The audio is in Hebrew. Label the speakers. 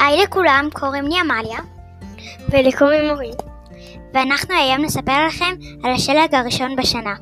Speaker 1: היי לכולם, קוראים לי עמליה,
Speaker 2: ולקוראים אורי.
Speaker 1: ואנחנו היום נספר לכם על השלג הראשון בשנה.